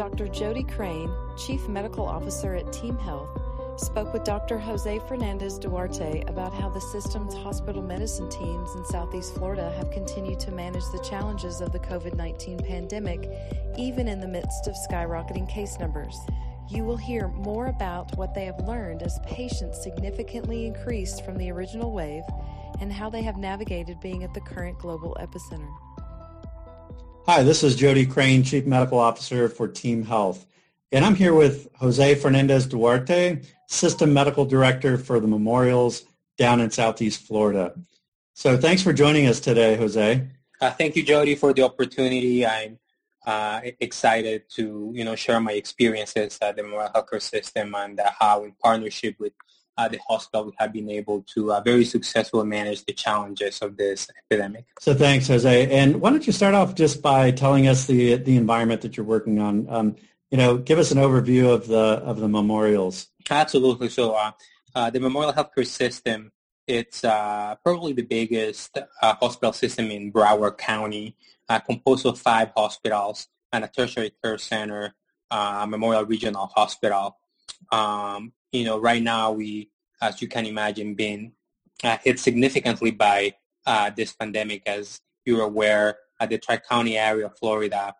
Dr. Jody Crane, Chief Medical Officer at Team Health, spoke with Dr. Jose Fernandez Duarte about how the system's hospital medicine teams in Southeast Florida have continued to manage the challenges of the COVID 19 pandemic, even in the midst of skyrocketing case numbers. You will hear more about what they have learned as patients significantly increased from the original wave and how they have navigated being at the current global epicenter. Hi, this is Jody Crane, Chief Medical Officer for Team Health. And I'm here with Jose Fernandez Duarte, System Medical Director for the Memorials down in Southeast Florida. So thanks for joining us today, Jose. Uh, thank you, Jody, for the opportunity. I'm uh, excited to you know share my experiences at the Memorial Healthcare System and uh, how, in partnership with uh, the hospital, we have been able to uh, very successfully manage the challenges of this epidemic. So thanks, Jose. And why don't you start off just by telling us the the environment that you're working on? Um, you know, give us an overview of the of the memorials. Absolutely. So uh, uh, the Memorial Healthcare System, it's uh, probably the biggest uh, hospital system in Broward County, uh, composed of five hospitals and a tertiary care center, uh, Memorial Regional Hospital. Um, you know, right now we, as you can imagine, been hit significantly by this pandemic. As you're aware, the Tri-County area of Florida,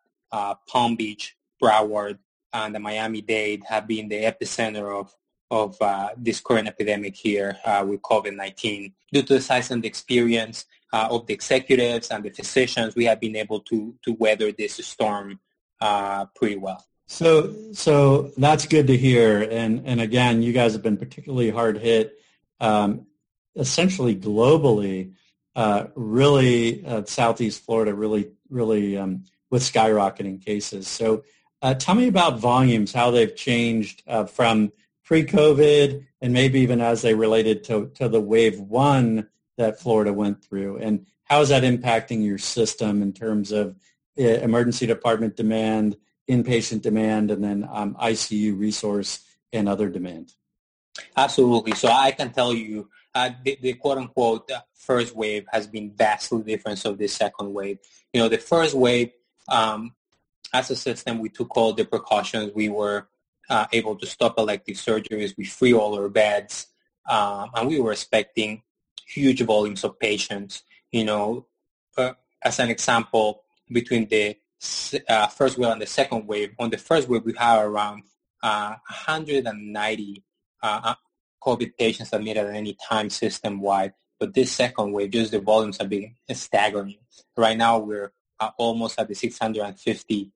Palm Beach, Broward, and the Miami-Dade have been the epicenter of of uh, this current epidemic here uh, with COVID-19. Due to the size and the experience uh, of the executives and the physicians, we have been able to to weather this storm uh, pretty well. So, so that's good to hear. And and again, you guys have been particularly hard hit, um, essentially globally. Uh, really, uh, Southeast Florida, really, really um, with skyrocketing cases. So uh, tell me about volumes, how they've changed uh, from pre-COVID and maybe even as they related to, to the wave one that Florida went through. And how is that impacting your system in terms of uh, emergency department demand, inpatient demand, and then um, ICU resource and other demand? Absolutely. So I can tell you uh, the, the, quote-unquote uh, first wave has been vastly different from the second wave. You know, the first wave, um, as a system, we took all the precautions. We were uh, able to stop elective surgeries. We free all our beds, um, and we were expecting huge volumes of patients. You know, uh, as an example, between the uh, first wave and the second wave, on the first wave we had around 190 uh, uh, COVID patients admitted at any time system-wide. But this second wave, just the volumes have been staggering. Right now, we're uh, almost at the 650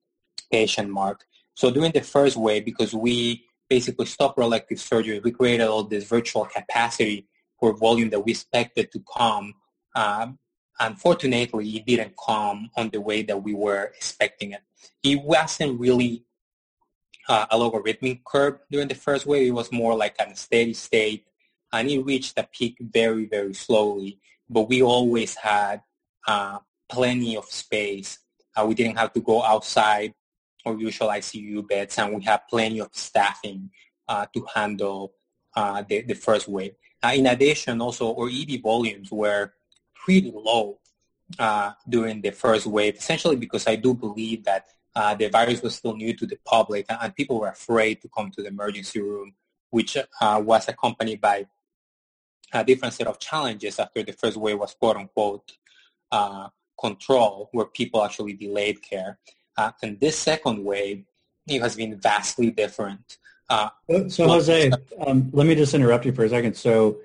patient mark. So during the first wave, because we basically stopped elective surgery, we created all this virtual capacity for volume that we expected to come. Um, unfortunately, it didn't come on the way that we were expecting it. It wasn't really uh, a logarithmic curve during the first wave. It was more like a steady state, and it reached a peak very, very slowly. But we always had uh, plenty of space. Uh, we didn't have to go outside our usual ICU beds, and we have plenty of staffing uh, to handle uh, the, the first wave. Uh, in addition, also our ED volumes were pretty low uh, during the first wave, essentially because I do believe that uh, the virus was still new to the public and people were afraid to come to the emergency room, which uh, was accompanied by a different set of challenges after the first wave was quote unquote control, where people actually delayed care. Uh, and this second wave it has been vastly different. Uh, so, Jose, um, let me just interrupt you for a second. So,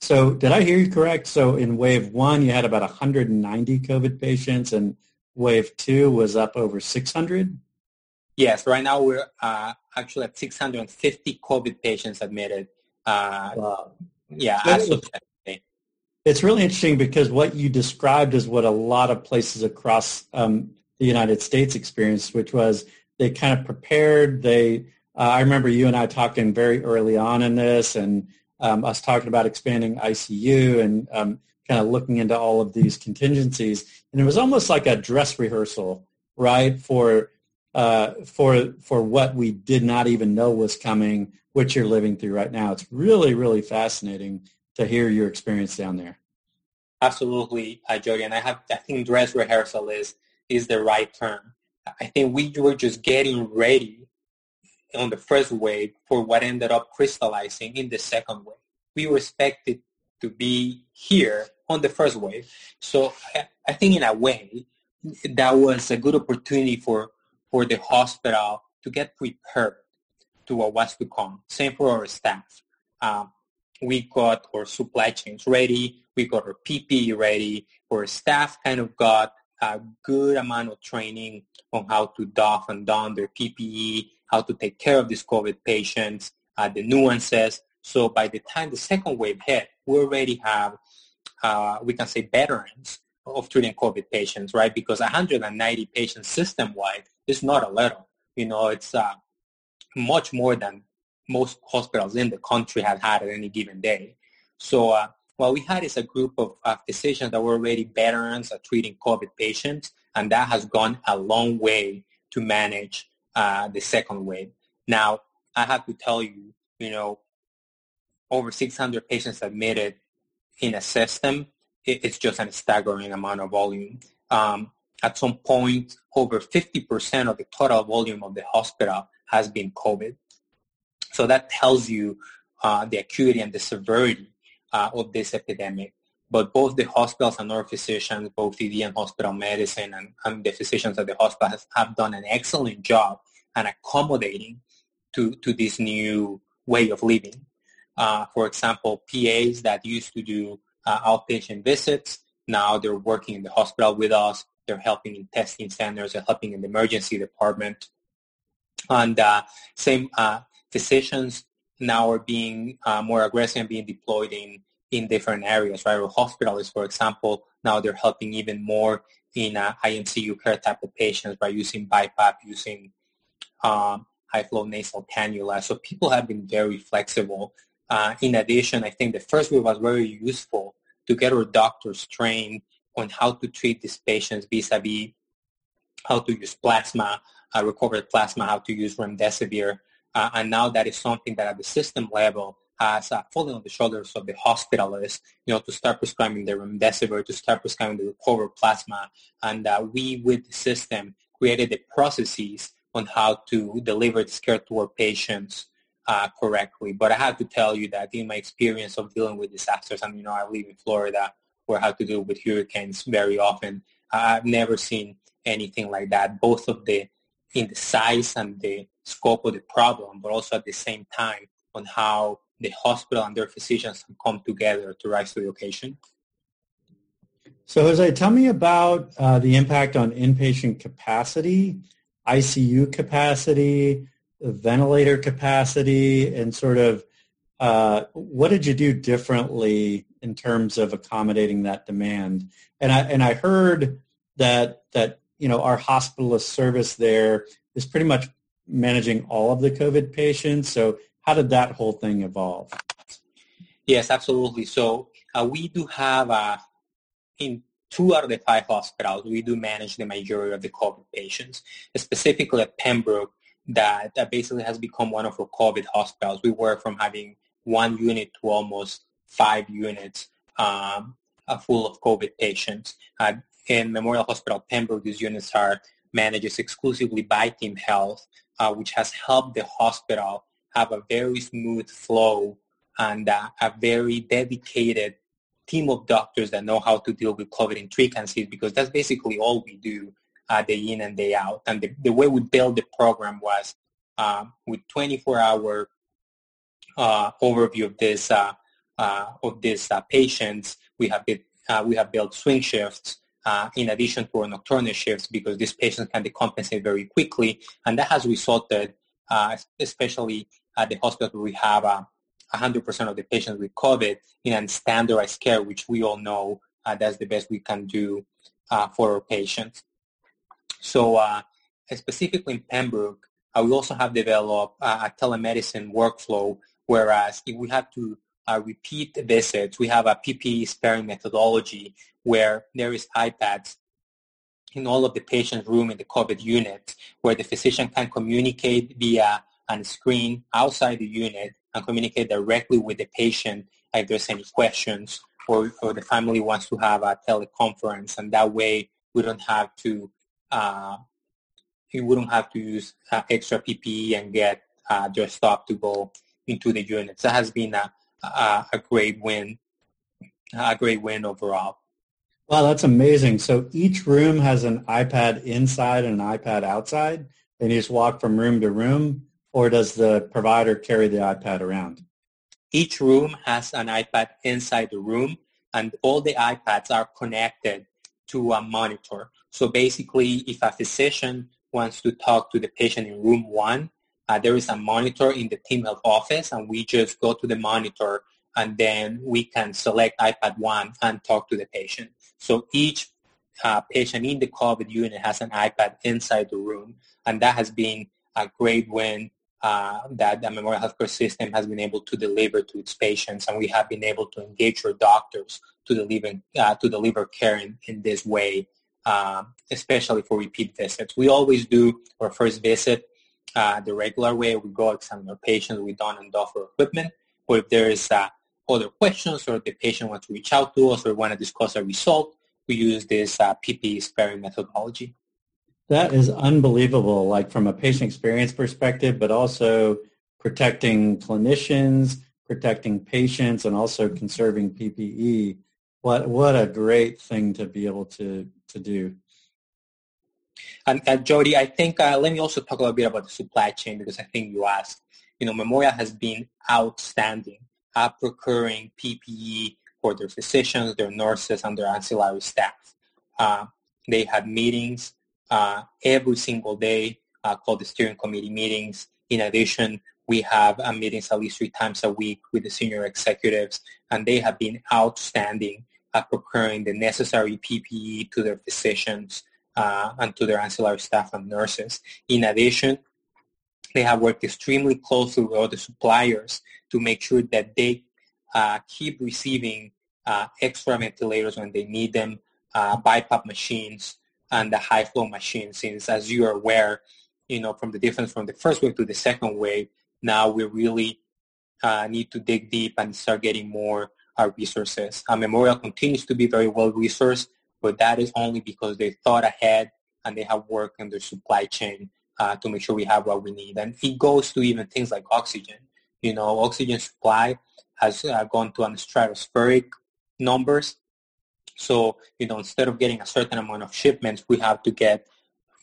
so did I hear you correct? So in wave one, you had about 190 COVID patients, and wave two was up over 600? Yes, right now we're uh, actually at 650 COVID patients admitted. Uh, wow. Yeah, absolutely. It's really interesting because what you described is what a lot of places across um, the United States experienced, which was they kind of prepared. They, uh, I remember you and I talking very early on in this, and um, us talking about expanding ICU and um, kind of looking into all of these contingencies. And it was almost like a dress rehearsal, right, for uh, for for what we did not even know was coming, which you're living through right now. It's really, really fascinating to hear your experience down there. Absolutely, uh, Jody. And I have, I think dress rehearsal is is the right term. I think we were just getting ready on the first wave for what ended up crystallizing in the second wave. We were expected to be here on the first wave. So I, think in a way, that was a good opportunity for, for the hospital to get prepared to what was to come. Same for our staff. Um, we got our supply chains ready. We got our PPE ready. Our staff kind of got a good amount of training on how to doff and don their PPE, how to take care of these COVID patients, uh, the nuances. So by the time the second wave hit, we already have, uh, we can say, veterans of treating COVID patients, right? Because 190 patients system-wide is not a little. You know, it's uh, much more than most hospitals in the country have had at any given day. So uh, what we had is a group of uh, physicians that were already veterans at treating COVID patients, and that has gone a long way to manage uh, the second wave. Now, I have to tell you, you know, over 600 patients admitted in a system, it's just a staggering amount of volume. Um, at some point, over 50% of the total volume of the hospital has been COVID. So that tells you uh, the acuity and the severity uh, of this epidemic. But both the hospitals and our physicians, both ED and hospital medicine and, and the physicians at the hospital have done an excellent job and accommodating to, to this new way of living. Uh, for example, PAs that used to do uh, outpatient visits, now they're working in the hospital with us. They're helping in testing centers. They're helping in the emergency department. And uh, same uh, physicians now are being uh, more aggressive and being deployed in, in different areas, right? Or hospitals, for example, now they're helping even more in uh, IMCU care type of patients by using BiPAP, using um, high flow nasal cannula. So people have been very flexible. Uh, in addition, I think the first week was very useful to get our doctors trained on how to treat these patients vis-a-vis how to use plasma, uh, recovered plasma, how to use remdesivir. Uh, and now that is something that at the system level has uh, fallen on the shoulders of the hospitalists, you know, to start prescribing the remdesivir, to start prescribing the recovered plasma. And uh, we, with the system, created the processes on how to deliver this care to our patients uh, correctly. But I have to tell you that in my experience of dealing with disasters, and you know, I live in Florida where I have to deal with hurricanes very often. I've never seen anything like that, both of the in the size and the scope of the problem, but also at the same time on how the hospital and their physicians come together to rise to the occasion. So Jose, tell me about uh, the impact on inpatient capacity, ICU capacity, ventilator capacity, and sort of uh, what did you do differently in terms of accommodating that demand? And I and I heard that that you know our hospitalist service there is pretty much managing all of the COVID patients. So how did that whole thing evolve? Yes, absolutely. So uh, we do have uh, in two out of the five hospitals, we do manage the majority of the COVID patients, specifically at Pembroke, that, that basically has become one of our COVID hospitals. We work from having one unit to almost five units um, uh, full of COVID patients. Uh, in Memorial Hospital Pembroke, these units are managed exclusively by Team Health, uh, which has helped the hospital have a very smooth flow and uh, a very dedicated team of doctors that know how to deal with COVID intricacies because that's basically all we do uh, day in and day out. And the, the way we built the program was uh, with 24-hour uh, overview of this uh, of these patients. We have we have built swing shifts in addition to our nocturnal shifts because these patients can decompensate very quickly, and that has resulted, especially at the hospital, we have 100% of the patients with COVID in a standardized care, which we all know uh, that's the best we can do uh, for our patients. So uh, specifically in Pembroke, uh, we also have developed a telemedicine workflow, whereas if we have to uh, repeat visits, we have a PPE sparing methodology where there is iPads in all of the patient's room in the COVID unit where the physician can communicate via a screen outside the unit and communicate directly with the patient if there's any questions or, or the family wants to have a teleconference and that way we don't have to uh, you wouldn't have to use uh, extra PPE and get uh, your stop to go into the units. That has been a, a, a great win, a great win overall. Wow, that's amazing. So each room has an iPad inside and an iPad outside, and you just walk from room to room, or does the provider carry the iPad around? Each room has an iPad inside the room, and all the iPads are connected to a monitor. So basically, if a physician wants to talk to the patient in room one, uh, there is a monitor in the team health office, and we just go to the monitor, and then we can select iPad one and talk to the patient. So each uh, patient in the COVID unit has an iPad inside the room, and that has been a great win uh, that the Memorial Healthcare System has been able to deliver to its patients, and we have been able to engage our doctors to deliver uh, to deliver care in, in this way, uh, especially for repeat visits. We always do our first visit uh, the regular way. We go examine our patients, we don and doff our equipment. Or if there is uh, other questions or the patient wants to reach out to us or want to discuss a result, we use this uh, PPE sparing methodology. That is unbelievable, like from a patient experience perspective, but also protecting clinicians, protecting patients, and also conserving PPE. What what a great thing to be able to to do. And uh, Jody, I think uh, let me also talk a little bit about the supply chain because I think you asked. You know, Memorial has been outstanding at procuring PPE for their physicians, their nurses, and their ancillary staff. Uh, they had meetings uh, every single day uh, called the steering committee meetings. In addition, we have uh, meetings at least three times a week with the senior executives, and they have been outstanding at procuring the necessary PPE to their physicians uh, and to their ancillary staff and nurses. In addition, they have worked extremely closely with other suppliers to make sure that they uh, keep receiving uh, extra ventilators when they need them, uh, BiPAP machines, and the high flow machines. Since, as you are aware, you know, from the difference from the first wave to the second wave, now we really uh, need to dig deep and start getting more uh, resources. Uh, Memorial continues to be very well resourced, but that is only because they thought ahead and they have worked in their supply chain uh, to make sure we have what we need. And it goes to even things like oxygen. You know, oxygen supply has uh, gone to an stratospheric numbers. So, you know, instead of getting a certain amount of shipments, we have to get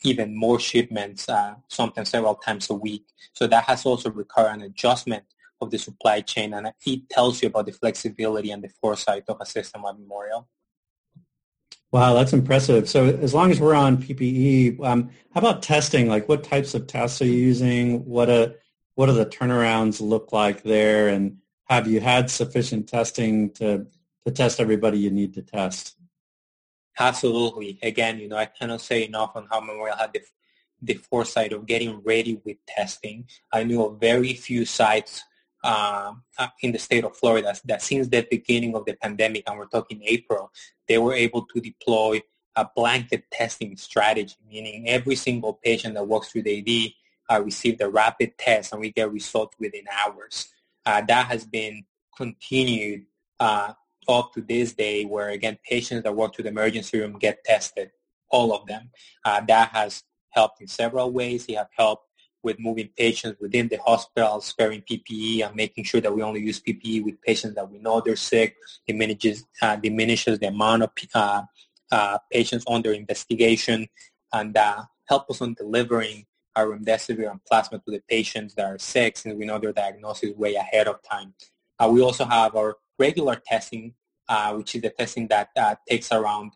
even more shipments, uh, sometimes several times a week. So that has also required an adjustment of the supply chain, and it tells you about the flexibility and the foresight of a system like Memorial. Wow, that's impressive. So as long as we're on PPE, um, how about testing? Like what types of tests are you using? What a, what do the turnarounds look like there? And have you had sufficient testing to, to test everybody you need to test? Absolutely. Again, you know, I cannot say enough on how Memorial had the, the foresight of getting ready with testing. I knew of very few sites uh, uh, in the state of Florida that since the beginning of the pandemic, and we're talking April, they were able to deploy a blanket testing strategy, meaning every single patient that walks through the ED uh, received a rapid test and we get results within hours. Uh, that has been continued uh, up to this day where, again, patients that walk through the emergency room get tested, all of them. Uh, that has helped in several ways. It has helped with moving patients within the hospital, sparing PPE and making sure that we only use PPE with patients that we know they're sick. Diminishes, uh, diminishes the amount of uh, uh, patients under investigation and uh, help us on delivering our remdesivir and plasma to the patients that are sick since we know their diagnosis way ahead of time. Uh, we also have our regular testing, uh, which is the testing that takes around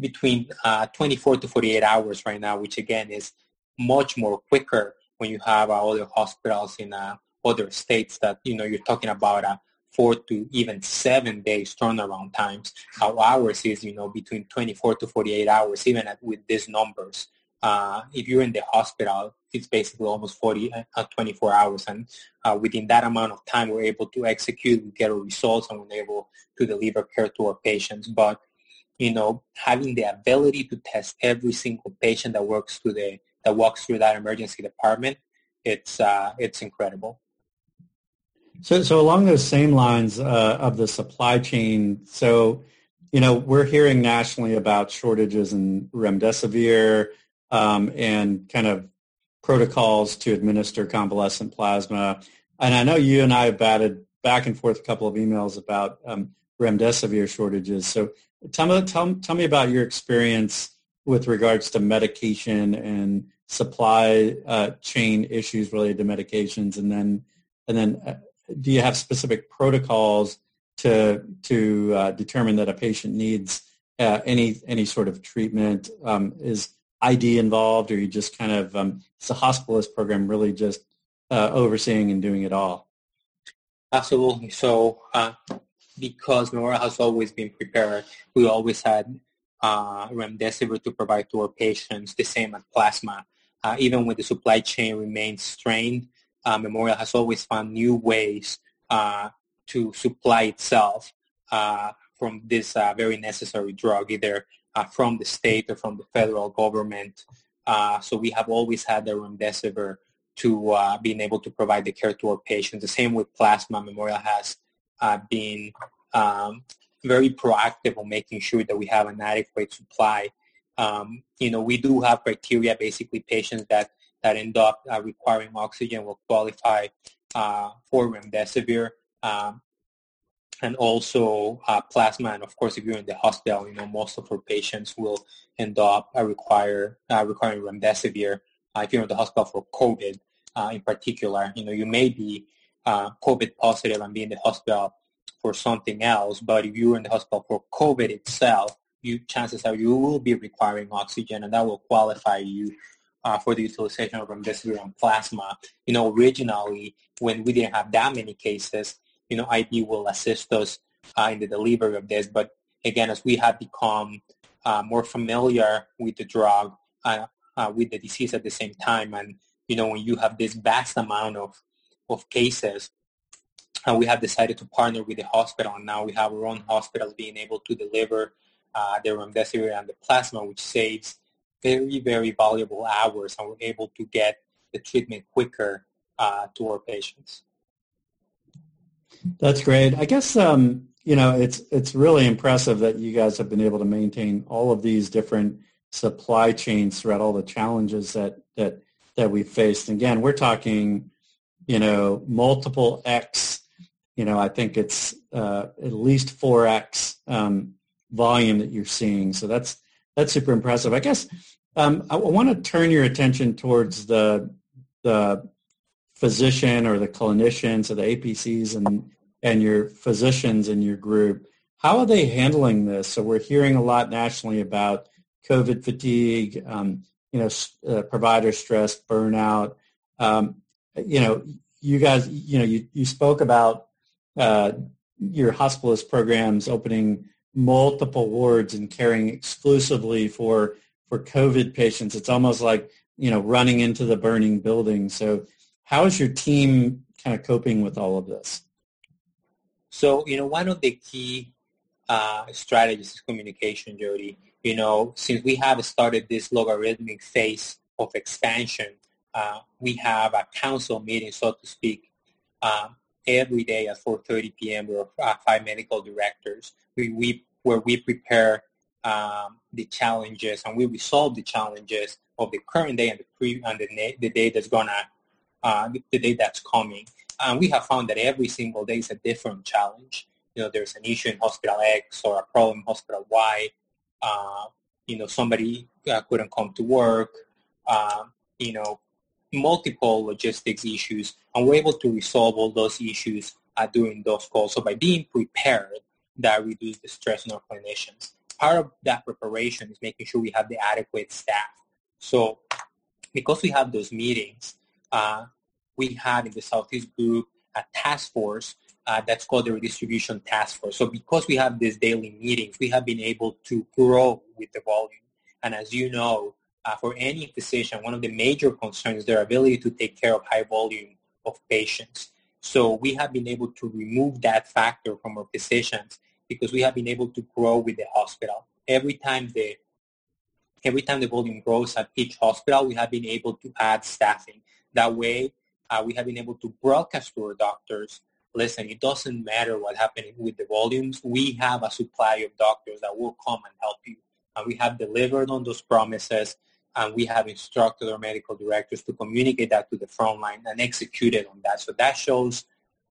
between 24 to 48 hours right now, which again is much more quicker when you have uh, other hospitals in uh, other states that, you know, you're talking about a four to even seven days turnaround times. Our ours is, you know, between 24 to 48 hours, even at, with these numbers. Uh, if you're in the hospital, it's basically almost 40, uh, 24 hours. And uh, within that amount of time, we're able to execute, we get our results, and we're able to deliver care to our patients. But, you know, having the ability to test every single patient that works through the that walks through that emergency department, it's uh, it's incredible. So, so along those same lines uh, of the supply chain, so you know we're hearing nationally about shortages in remdesivir. um, and kind of protocols to administer convalescent plasma. And I know you and I have batted back and forth a couple of emails about um, remdesivir shortages. So tell me, tell, tell me about your experience with regards to medication and supply uh, chain issues related to medications, and then and then uh, do you have specific protocols to to uh, determine that a patient needs uh, any any sort of treatment? Um, is ID involved, or you just kind of um, is the hospitalist program really just uh, overseeing and doing it all? Absolutely. So uh, because Memorial has always been prepared, we always had uh, remdesivir to provide to our patients, the same as plasma. Uh, even when the supply chain remains strained, uh, Memorial has always found new ways uh, to supply itself uh, from this uh, very necessary drug, either from the state or from the federal government. so we have always had the remdesivir to being able to provide the care to our patients. The same with plasma. Memorial has been um, very proactive on making sure that we have an adequate supply. Um, you know, we do have criteria, basically patients that, that end up uh, requiring oxygen will qualify uh, for remdesivir. Um, and also uh, plasma. And of course, if you're in the hospital, you know, most of our patients will end up uh, require uh, requiring remdesivir. Uh, if you're in the hospital for COVID, in particular, you know, you may be COVID positive and be in the hospital for something else. But if you're in the hospital for COVID itself, you chances are you will be requiring oxygen, and that will qualify you uh, for the utilization of remdesivir and plasma. You know, originally when we didn't have that many cases, you know, ID will assist us uh, in the delivery of this. But again, as we have become uh, more familiar with the drug, uh, uh, with the disease at the same time, and you know, when you have this vast amount of of cases, and we have decided to partner with the hospital. And now we have our own hospitals being able to deliver uh, the remdesivir and the plasma, which saves very, very valuable hours, and we're able to get the treatment quicker uh, to our patients. That's great. I guess um, you know it's it's really impressive that you guys have been able to maintain all of these different supply chains throughout all the challenges that that that we faced. Again, we're talking, you know, multiple X you know, I think it's uh, at least 4x um, volume that you're seeing. So that's that's super impressive. I guess um, I, want to turn your attention towards the the physician or the clinicians or the APCs and and your physicians in your group. How are they handling this? So we're hearing a lot nationally about COVID fatigue, um, you know, uh, provider stress, burnout. Um, you know, you guys, you know, you, you spoke about uh, your hospitalist programs opening multiple wards and caring exclusively for for COVID patients. It's almost like you know running into the burning building. So, how is your team kind of coping with all of this? So, you know, one of the key uh, strategies is communication, Jody. You know, since we have started this logarithmic phase of expansion, uh, we have a council meeting, so to speak, um, every day at 4.30 p.m. We're uh, five medical directors we, we, where we prepare um, the challenges and we resolve the challenges of the current day and the pre and the, the day that's gonna uh, the day that's coming. And we have found that every single day is a different challenge. You know, there's an issue in hospital X or a problem in hospital Y. Uh, you know, somebody uh, couldn't come to work. Um, you know, multiple logistics issues, and we're able to resolve all those issues uh, during those calls. So by being prepared, that reduces the stress on our clinicians. Part of that preparation is making sure we have the adequate staff. So because we have those meetings, uh, we have in the Southeast group a task force uh, that's called the redistribution task force. So because we have these daily meetings, we have been able to grow with the volume. And as you know, uh, for any physician, one of the major concerns is their ability to take care of high volume of patients. So we have been able to remove that factor from our physicians because we have been able to grow with the hospital. Every time the every time the volume grows at each hospital, we have been able to add staffing. That way, uh, we have been able to broadcast to our doctors, listen, it doesn't matter what happening with the volumes. We have a supply of doctors that will come and help you. And we have delivered on those promises and we have instructed our medical directors to communicate that to the frontline and executed on that. So that shows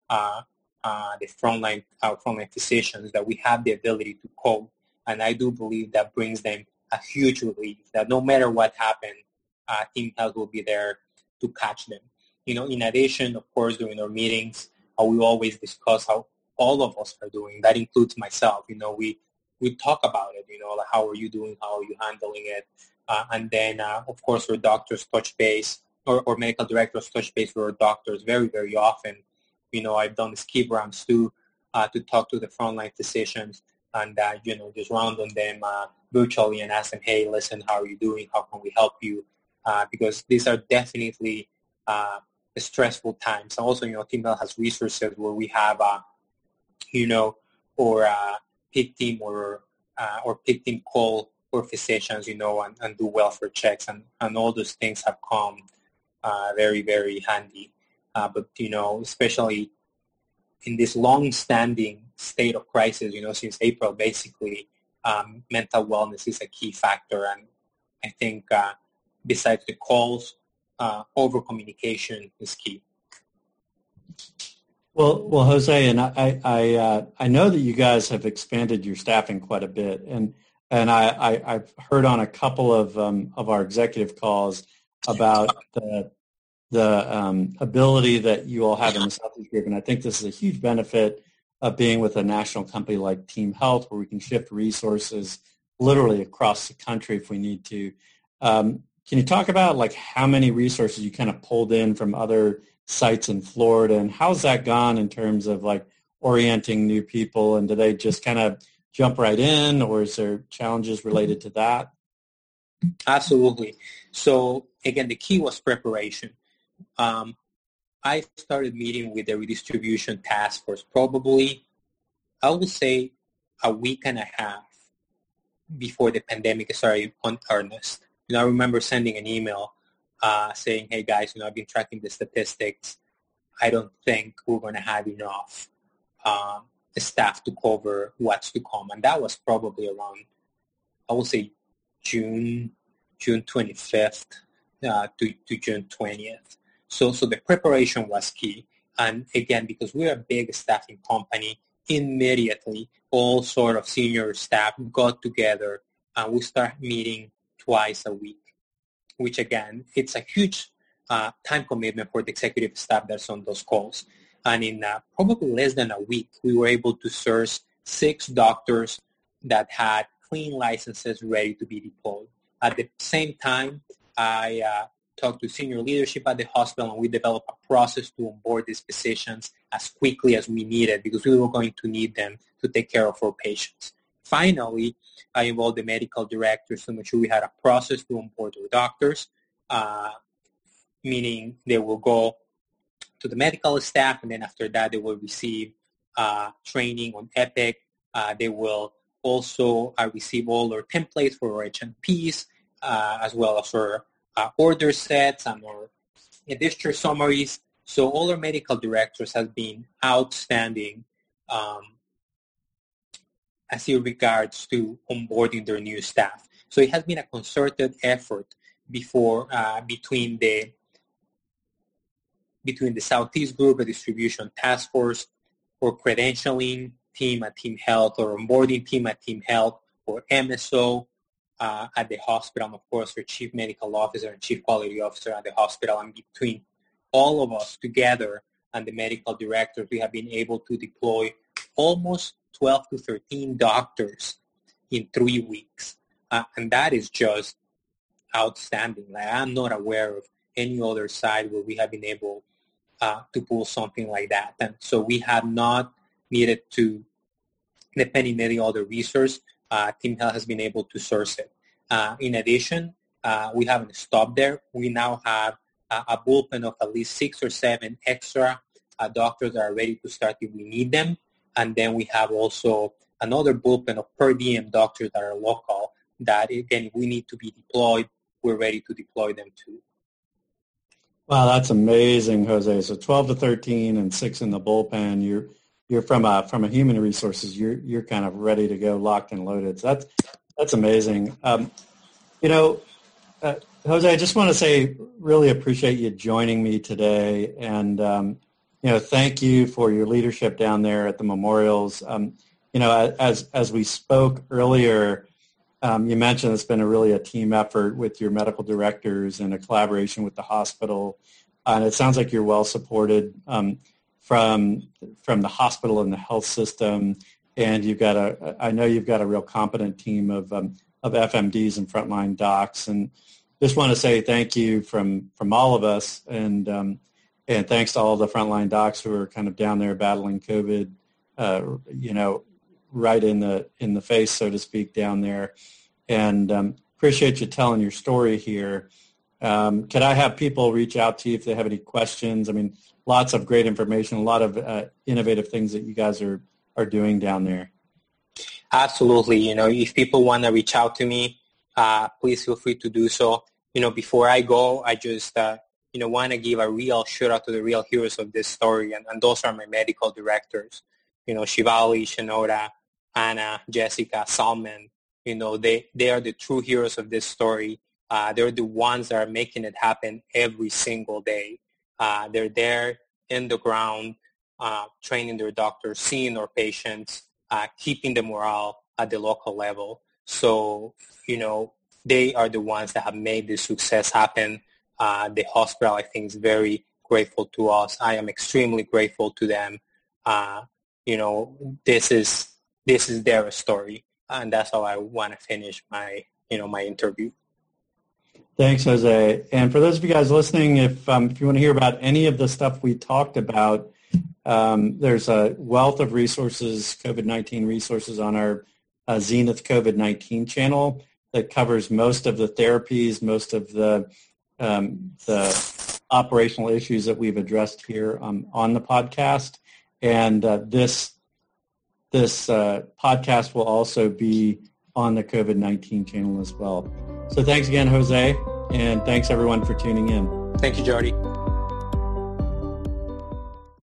uh, uh, the frontline, our frontline physicians that we have the ability to cope. And I do believe that brings them a huge relief that no matter what happened, uh, Team Health will be there to catch them. You know, in addition, of course, during our meetings, uh, we always discuss how all of us are doing. That includes myself. You know, we we talk about it. You know, like how are you doing? How are you handling it? Uh, and then, uh, of course, our doctors touch base, or, or medical directors touch base with our doctors very, very often. You know, I've done skip rounds too uh, to talk to the frontline physicians and, uh, you know, just round on them uh, virtually and ask them, hey, listen, how are you doing? How can we help you? Uh, because these are definitely stressful times. Also, you know, Team Health has resources where we have, you know, or PICC team or or PICC team call for physicians, you know, and, and do welfare checks and, and all those things have come uh, very, very handy. Uh, but, you know, especially in this long-standing state of crisis, you know, since April, basically, um, mental wellness is a key factor. And I think uh, besides the calls, uh, over communication is key. Well, well, Jose, and I, I, uh, I know that you guys have expanded your staffing quite a bit, and and I, have heard on a couple of um, of our executive calls about the the um, ability that you all have in the Southeast group, and I think this is a huge benefit of being with a national company like Team Health, where we can shift resources literally across the country if we need to. Um, can you talk about like how many resources you kind of pulled in from other sites in Florida, and how's that gone in terms of like orienting new people, and do they just kind of jump right in, or is there challenges related to that? Absolutely. So again, the key was preparation. Um, I started meeting with the redistribution task force probably, I would say, a week and a half before the pandemic started on earnest. You know, I remember sending an email uh, saying, "Hey guys, you know, I've been tracking the statistics. I don't think we're going to have enough um, staff to cover what's to come. And that was probably around, I would say, June, June 25th uh, to, to June 20th. So, so the preparation was key. And again, because we're a big staffing company, immediately all sort of senior staff got together and we start meeting twice a week, which again, it's a huge uh, time commitment for the executive staff that's on those calls. And in uh, probably less than a week, we were able to source six doctors that had clean licenses ready to be deployed. At the same time, I uh, talked to senior leadership at the hospital and we developed a process to onboard these physicians as quickly as we needed because we were going to need them to take care of our patients. Finally, I involved the medical directors to make sure we had a process to onboard our doctors, uh, meaning they will go to the medical staff, and then after that, they will receive uh, training on Epic. Uh, they will also uh, receive all our templates for our H&Ps, uh, as well as our uh, order sets and our discharge summaries. So all our medical directors have been outstanding um, as it regards to onboarding their new staff. So it has been a concerted effort before uh, between the between the Southeast Group, a distribution task force, or credentialing team at Team Health, or onboarding team at Team Health, or MSO uh, at the hospital, and of course, our chief medical officer and chief quality officer at the hospital. And between all of us together and the medical directors, we have been able to deploy almost 12 to 13 doctors in three weeks. Uh, and that is just outstanding. Like, I'm not aware of any other side where we have been able uh, to pull something like that. And so we have not needed to depend on any other resource. Uh, Team Health has been able to source it. Uh, in addition, uh, we haven't stopped there. We now have a bullpen of at least six or seven extra uh, doctors that are ready to start if we need them. And then we have also another bullpen of per diem doctors that are local that, again, we need to be deployed, we're ready to deploy them too. Wow, that's amazing, Jose. So 12 to 13 and six in the bullpen. You're you're from a from a human resources. You're you're kind of ready to go, locked and loaded. So that's that's amazing. Um, you know, uh, Jose, I just want to say, really appreciate you joining me today, and um, you know, thank you for your leadership down there at the memorials. Um, you know, as as we spoke earlier, um, you mentioned it's been a really a team effort with your medical directors and a collaboration with the hospital, and it sounds like you're well supported um, from from the hospital and the health system, and you've got a I know you've got a real competent team of um, of FMDs and frontline docs, and just want to say thank you from from all of us, and um, and thanks to all the frontline docs who are kind of down there battling COVID, uh, you know, right in the in the face, so to speak, down there. And um, appreciate you telling your story here. Um, could I have people reach out to you if they have any questions? I mean, lots of great information, a lot of uh, innovative things that you guys are are doing down there. Absolutely. You know, if people want to reach out to me, uh, please feel free to do so. You know, before I go, I just uh, you know want to give a real shout out to the real heroes of this story, and, and those are my medical directors. You know, Shivali, Shinoda, Anna, Jessica, Salman, you know, they, they are the true heroes of this story. Uh, they're the ones that are making it happen every single day. Uh, they're there in the ground, uh, training their doctors, seeing their patients, uh, keeping the morale at the local level. So, you know, they are the ones that have made this success happen. Uh, the hospital, I think, is very grateful to us. I am extremely grateful to them. Uh, you know, this is this is their story, and that's how I want to finish my you know my interview. Thanks, Jose. And for those of you guys listening, if um, if you want to hear about any of the stuff we talked about, um, there's a wealth of resources, COVID-19 resources on our uh, Zenith COVID-19 channel that covers most of the therapies, most of the um, the operational issues that we've addressed here um, on the podcast. And uh, this this uh, podcast will also be on the COVID-19 channel as well. So thanks again, Jose, and thanks everyone for tuning in. Thank you, Jody.